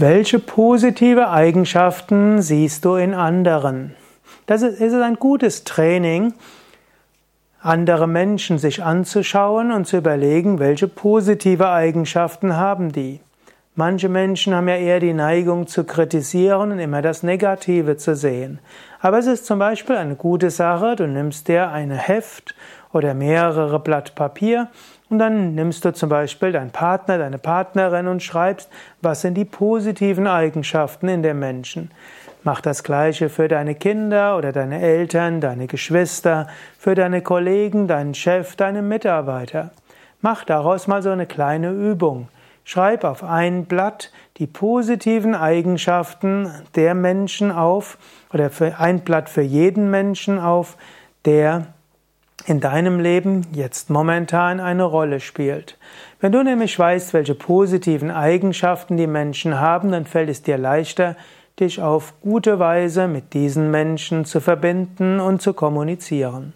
Welche positive Eigenschaften siehst du in anderen? Das ist, ein gutes Training, andere Menschen sich anzuschauen und zu überlegen, welche positive Eigenschaften haben die. Manche Menschen haben ja eher die Neigung zu kritisieren und immer das Negative zu sehen. Aber es ist zum Beispiel eine gute Sache, du nimmst dir ein Heft oder mehrere Blatt Papier und dann nimmst du zum Beispiel deinen Partner, deine Partnerin und schreibst, was sind die positiven Eigenschaften in dem Menschen. Mach das Gleiche für deine Kinder oder deine Eltern, deine Geschwister, für deine Kollegen, deinen Chef, deine Mitarbeiter. Mach daraus mal so eine kleine Übung. Schreib auf ein Blatt die positiven Eigenschaften der Menschen auf oder für ein Blatt für jeden Menschen auf, der in deinem Leben jetzt momentan eine Rolle spielt. Wenn du nämlich weißt, welche positiven Eigenschaften die Menschen haben, dann fällt es dir leichter, dich auf gute Weise mit diesen Menschen zu verbinden und zu kommunizieren.